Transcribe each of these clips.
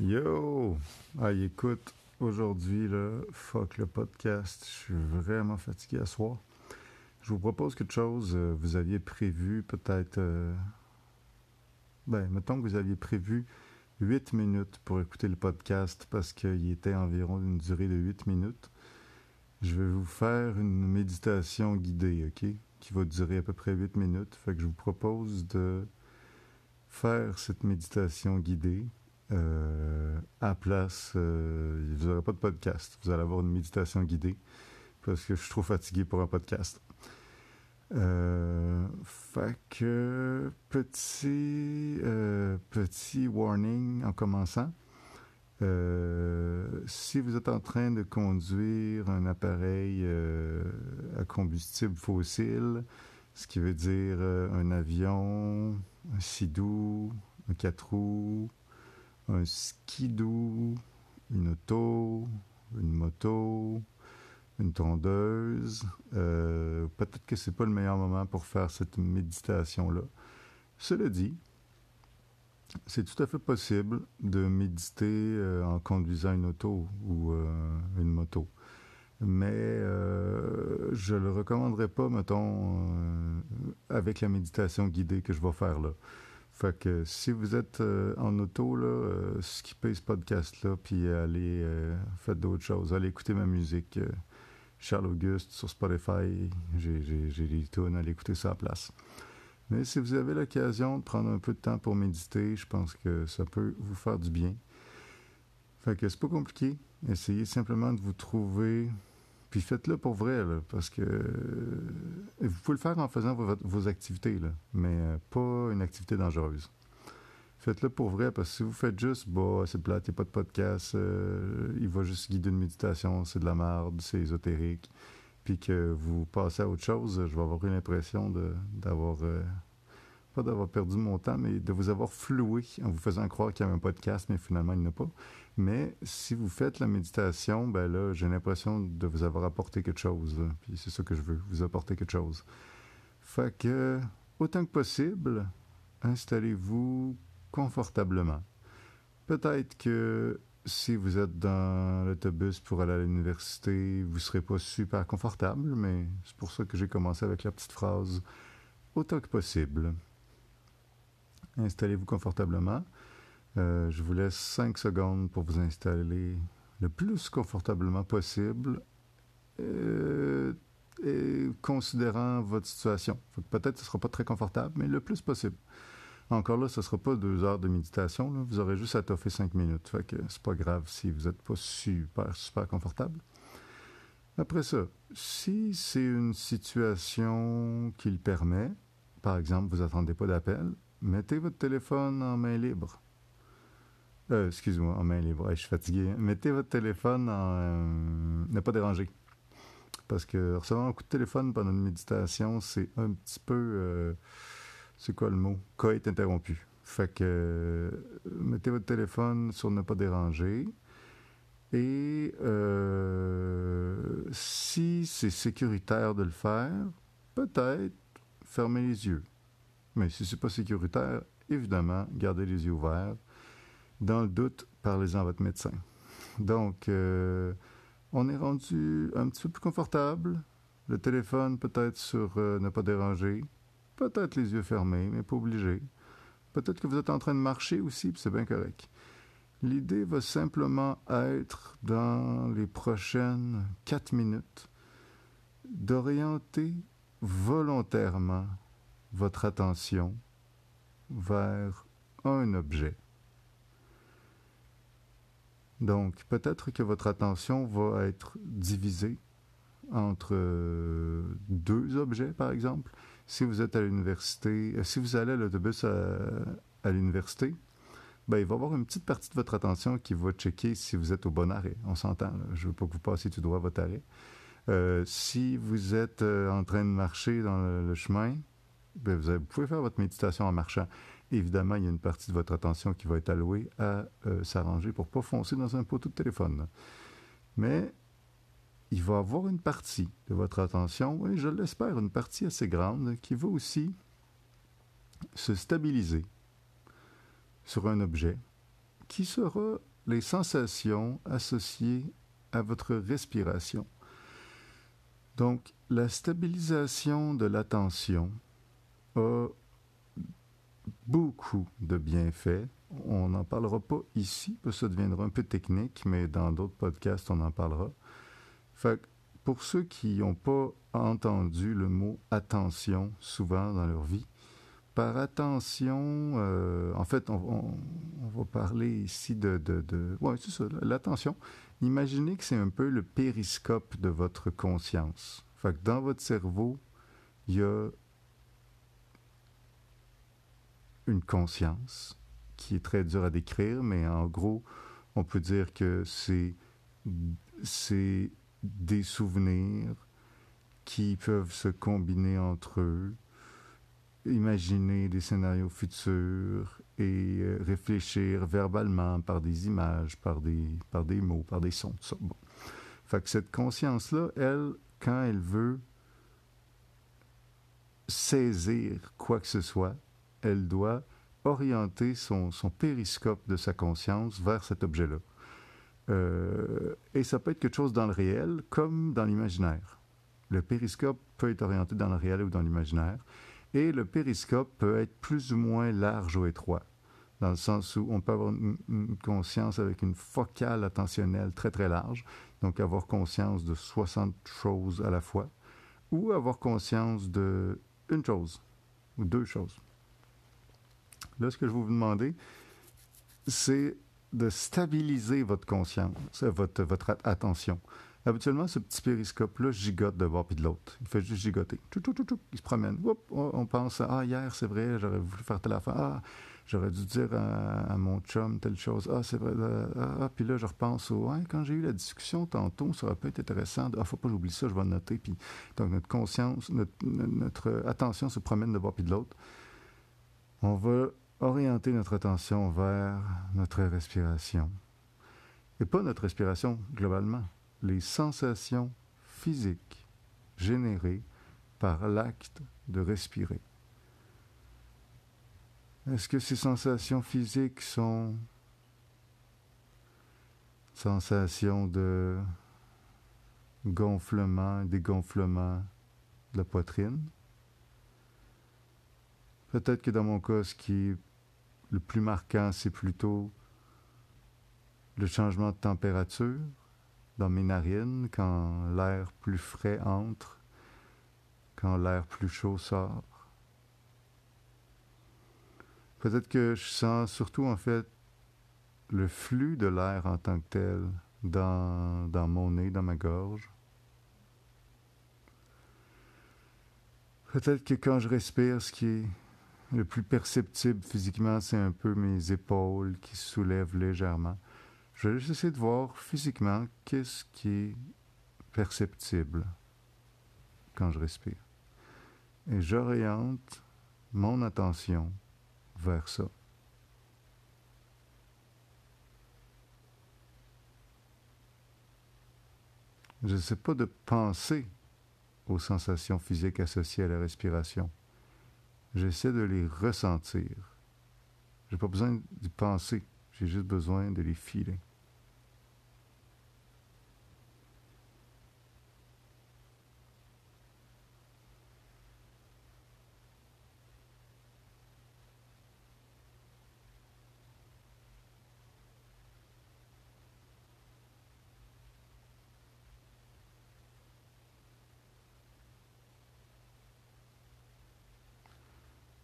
Yo! Ah, écoute, aujourd'hui, là, fuck le podcast. Je suis vraiment fatigué à soir. Je vous propose quelque chose. euh, Vous aviez prévu peut-être. euh, Ben, mettons que vous aviez prévu 8 minutes pour écouter le podcast parce qu'il était environ d'une durée de 8 minutes. Je vais vous faire une méditation guidée, OK? Qui va durer à peu près 8 minutes. Fait que je vous propose de faire cette méditation guidée. Euh, à place, euh, vous n'aurez pas de podcast. Vous allez avoir une méditation guidée parce que je suis trop fatigué pour un podcast. Euh, fait que petit, euh, petit warning en commençant. Si vous êtes en train de conduire un appareil à combustible fossile, ce qui veut dire un avion, un sidou, un quatre roues, un skidoo, une auto, une moto, une tondeuse. Euh, Peut-être que c'est pas le meilleur moment pour faire cette méditation-là. Cela dit, c'est tout à fait possible de méditer euh, en conduisant une auto ou euh, une moto. Mais je le recommanderais pas, mettons, avec la méditation guidée que je vais faire là. Fait que si vous êtes euh, en auto, là, euh, skippez ce podcast-là, puis allez, euh, faites d'autres choses. Allez écouter ma musique. euh, Charles Auguste sur Spotify. J'ai des tunes, allez écouter ça à la place. Mais si vous avez l'occasion de prendre un peu de temps pour méditer, je pense que ça peut vous faire du bien. Fait que c'est pas compliqué. Essayez simplement de vous trouver. Puis faites-le pour vrai, là, parce que euh, vous pouvez le faire en faisant vos, vos activités, là, mais euh, pas une activité dangereuse. Faites-le pour vrai, parce que si vous faites juste, bah, c'est plate, il pas de podcast, euh, il va juste guider une méditation, c'est de la merde, c'est ésotérique, puis que vous passez à autre chose, je vais avoir l'impression d'avoir, euh, pas d'avoir perdu mon temps, mais de vous avoir floué en vous faisant croire qu'il y avait un podcast, mais finalement, il n'y en a pas. Mais si vous faites la méditation, ben là, j'ai l'impression de vous avoir apporté quelque chose. Puis c'est ça que je veux, vous apporter quelque chose. Fait que, autant que possible, installez-vous confortablement. Peut-être que si vous êtes dans l'autobus pour aller à l'université, vous ne serez pas super confortable, mais c'est pour ça que j'ai commencé avec la petite phrase autant que possible. Installez-vous confortablement. Euh, je vous laisse 5 secondes pour vous installer le plus confortablement possible, euh, et considérant votre situation. Peut-être ce ne sera pas très confortable, mais le plus possible. Encore là, ce ne sera pas deux heures de méditation. Vous aurez juste à toffer cinq minutes. Fait que c'est pas grave si vous n'êtes pas super, super confortable. Après ça, si c'est une situation qui le permet, par exemple, vous attendez pas d'appel, mettez votre téléphone en main libre. Euh, excuse-moi, en main libre. Je suis fatigué. Mettez votre téléphone en euh, ne pas déranger. Parce que recevoir un coup de téléphone pendant une méditation, c'est un petit peu. euh, c'est quoi le mot? Coït interrompu. Fait que euh, mettez votre téléphone sur ne pas déranger. Et si c'est sécuritaire de le faire, peut-être fermez les yeux. Mais si c'est pas sécuritaire, évidemment, gardez les yeux ouverts. Dans le doute, parlez-en à votre médecin. Donc, euh, on est rendu un petit peu plus confortable. Le téléphone peut-être sur euh, ne pas déranger. Peut-être les yeux fermés, mais pas obligé. Peut-être que vous êtes en train de marcher aussi, puis c'est bien correct. L'idée va simplement être, dans les prochaines quatre minutes, d'orienter volontairement votre attention vers un objet. Donc, peut-être que votre attention va être divisée entre euh, deux objets, par exemple. Si vous êtes à l'université, euh, si vous allez à l'autobus à, à l'université, ben, il va y avoir une petite partie de votre attention qui va checker si vous êtes au bon arrêt. On s'entend, je ne veux pas que vous passiez tout droit à votre arrêt. Euh, si vous êtes euh, en train de marcher dans le chemin, ben, vous, pouvez faire votre méditation en marchant. Évidemment, il y a une partie de votre attention qui va être allouée à euh, s'arranger pour ne pas foncer dans un poteau de téléphone. Mais il va avoir une partie de votre attention, et je l'espère, une partie assez grande, qui va aussi se stabiliser sur un objet qui sera les sensations associées à votre respiration. Donc, la stabilisation de l'attention a beaucoup de bienfaits. On n'en parlera pas ici, parce que ça deviendra un peu technique, mais dans d'autres podcasts, on en parlera. Pour ceux qui n'ont pas entendu le mot attention souvent dans leur vie, par attention, euh, en fait, on, va parler ici de... de, oui, c'est ça, l'attention. Imaginez que c'est un peu le périscope de votre conscience. Dans votre cerveau, il y a une conscience qui est très dure à décrire, mais en gros, on peut dire que c'est, c'est des souvenirs qui peuvent se combiner entre eux, imaginer des scénarios futurs et euh, réfléchir verbalement par des images, par des, par des mots, par des sons. Ça. Bon. Cette conscience-là, elle, quand elle veut saisir quoi que ce soit, elle doit orienter son, périscope de sa conscience vers cet objet-là. Euh, et ça peut être quelque chose dans le réel comme dans l'imaginaire. Le périscope peut être orienté dans le réel ou dans l'imaginaire. Et le périscope peut être plus ou moins large ou étroit, dans le sens où on peut avoir une, conscience avec une focale attentionnelle très très large, donc avoir conscience de 60 choses à la fois, ou avoir conscience de une chose ou deux choses. Là, ce que je vais vous demander, c'est de stabiliser votre conscience, votre, attention. Habituellement, ce petit périscope-là gigote de bord puis de l'autre. Il fait juste gigoter. il se promène. on pense Ah, hier, c'est vrai, j'aurais voulu faire telle affaire. Ah, j'aurais dû dire à, mon chum telle chose. Ah, c'est vrai. Ah, ah, puis là, je repense au quand j'ai eu la discussion tantôt, ça aurait pu être intéressant. Ah, faut pas j'oublie ça, je vais noter. Puis, donc, notre conscience, notre, notre attention se promène de bord puis de l'autre. On va orienter notre attention vers notre respiration. Et pas notre respiration globalement les sensations physiques générées par l'acte de respirer. Est-ce que ces sensations physiques sont sensations de gonflement, dégonflement de la poitrine? Peut-être que dans mon cas, ce qui le plus marquant, c'est plutôt le changement de température dans mes narines quand l'air plus frais entre, quand l'air plus chaud sort. Peut-être que je sens surtout en fait le flux de l'air en tant que tel dans, dans mon nez, dans ma gorge. Peut-être que quand je respire, ce qui est le plus perceptible physiquement, c'est un peu mes épaules qui se soulèvent légèrement. Je vais juste essayer de voir physiquement qu'est-ce qui est perceptible quand je respire. Et j'oriente mon attention vers ça. Je ne sais pas de penser aux sensations physiques associées à la respiration. J'essaie de les ressentir. Je n'ai pas besoin d'y penser, j'ai juste besoin de les filer.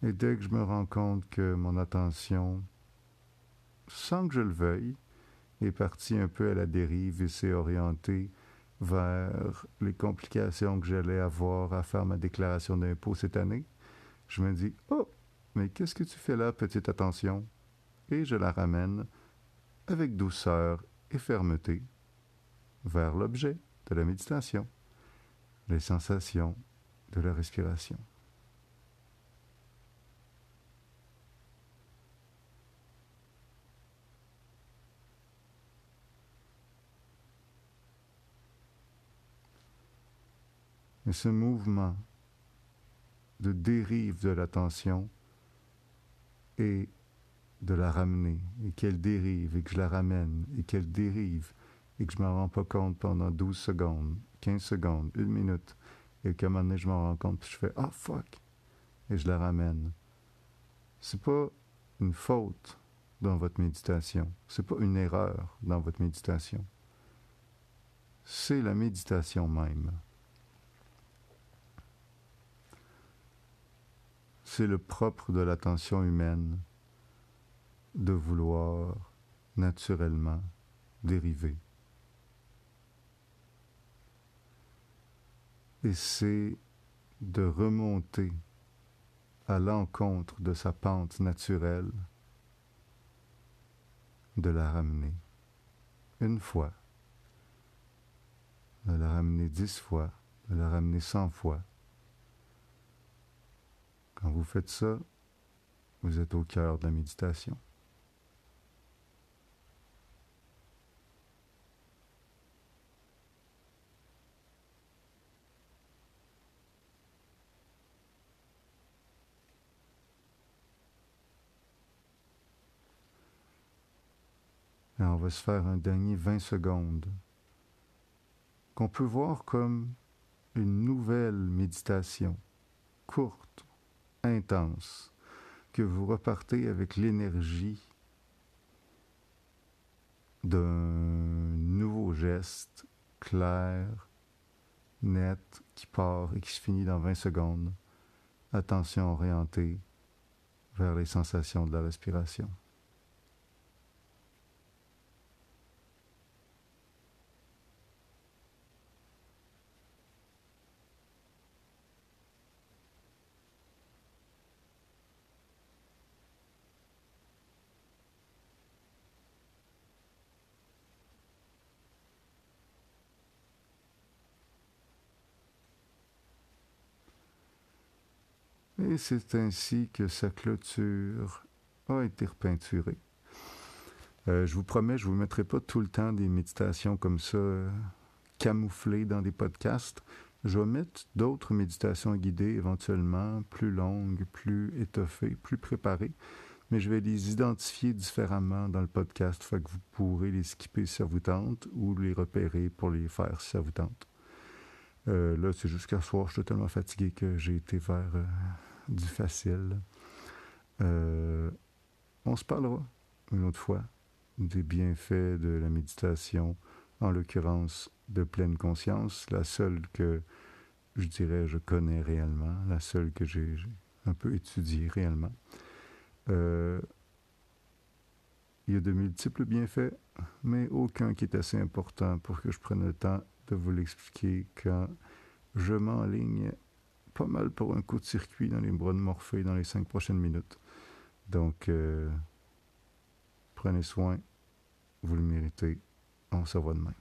Et dès que je me rends compte que mon attention, sans que je le veuille, est partie un peu à la dérive et s'est orientée vers les complications que j'allais avoir à faire ma déclaration d'impôt cette année, je me dis Oh, mais qu'est-ce que tu fais là, petite attention Et je la ramène avec douceur et fermeté vers l'objet de la méditation, les sensations de la respiration. Et ce mouvement de dérive de l'attention est de la ramener et qu'elle dérive et que je la ramène et qu'elle dérive et que je m'en rends pas compte pendant 12 secondes, 15 secondes, une minute et qu'à un moment donné je m'en rends compte puis je fais ah fuck et je la ramène. C'est pas une faute dans votre méditation, c'est pas une erreur dans votre méditation. C'est la méditation même. C'est le propre de l'attention humaine de vouloir naturellement dériver. Et c'est de remonter à l'encontre de sa pente naturelle, de la ramener une fois, de la ramener dix fois, de la ramener cent fois. Quand vous faites ça, vous êtes au cœur de la méditation. Et on va se faire un dernier 20 secondes qu'on peut voir comme une nouvelle méditation, courte, intense, que vous repartez avec l'énergie d'un nouveau geste clair, net, qui part et qui se finit dans 20 secondes. Attention orientée vers les sensations de la respiration. Et c'est ainsi que sa clôture a été repeinturée. Euh, je vous promets, je ne vous mettrai pas tout le temps des méditations comme ça, euh, camouflées dans des podcasts. Je vais mettre d'autres méditations guidées, éventuellement plus longues, plus étoffées, plus préparées, mais je vais les identifier différemment dans le podcast, fait que vous pourrez les skipper si ça vous tente ou les repérer pour les faire si ça vous tente. Euh, là, c'est jusqu'à soir, je suis tellement fatigué que j'ai été vers du facile. Euh, on se parlera une autre fois des bienfaits de la méditation, en l'occurrence de pleine conscience, la seule que je dirais je connais réellement, la seule que j'ai un peu étudiée réellement. Euh, il y a de multiples bienfaits, mais aucun qui est assez important pour que je prenne le temps de vous l'expliquer quand je m'enligne pas mal pour un coup de circuit dans les bras de dans les cinq prochaines minutes. Donc, euh, prenez soin, vous le méritez. On se voit demain.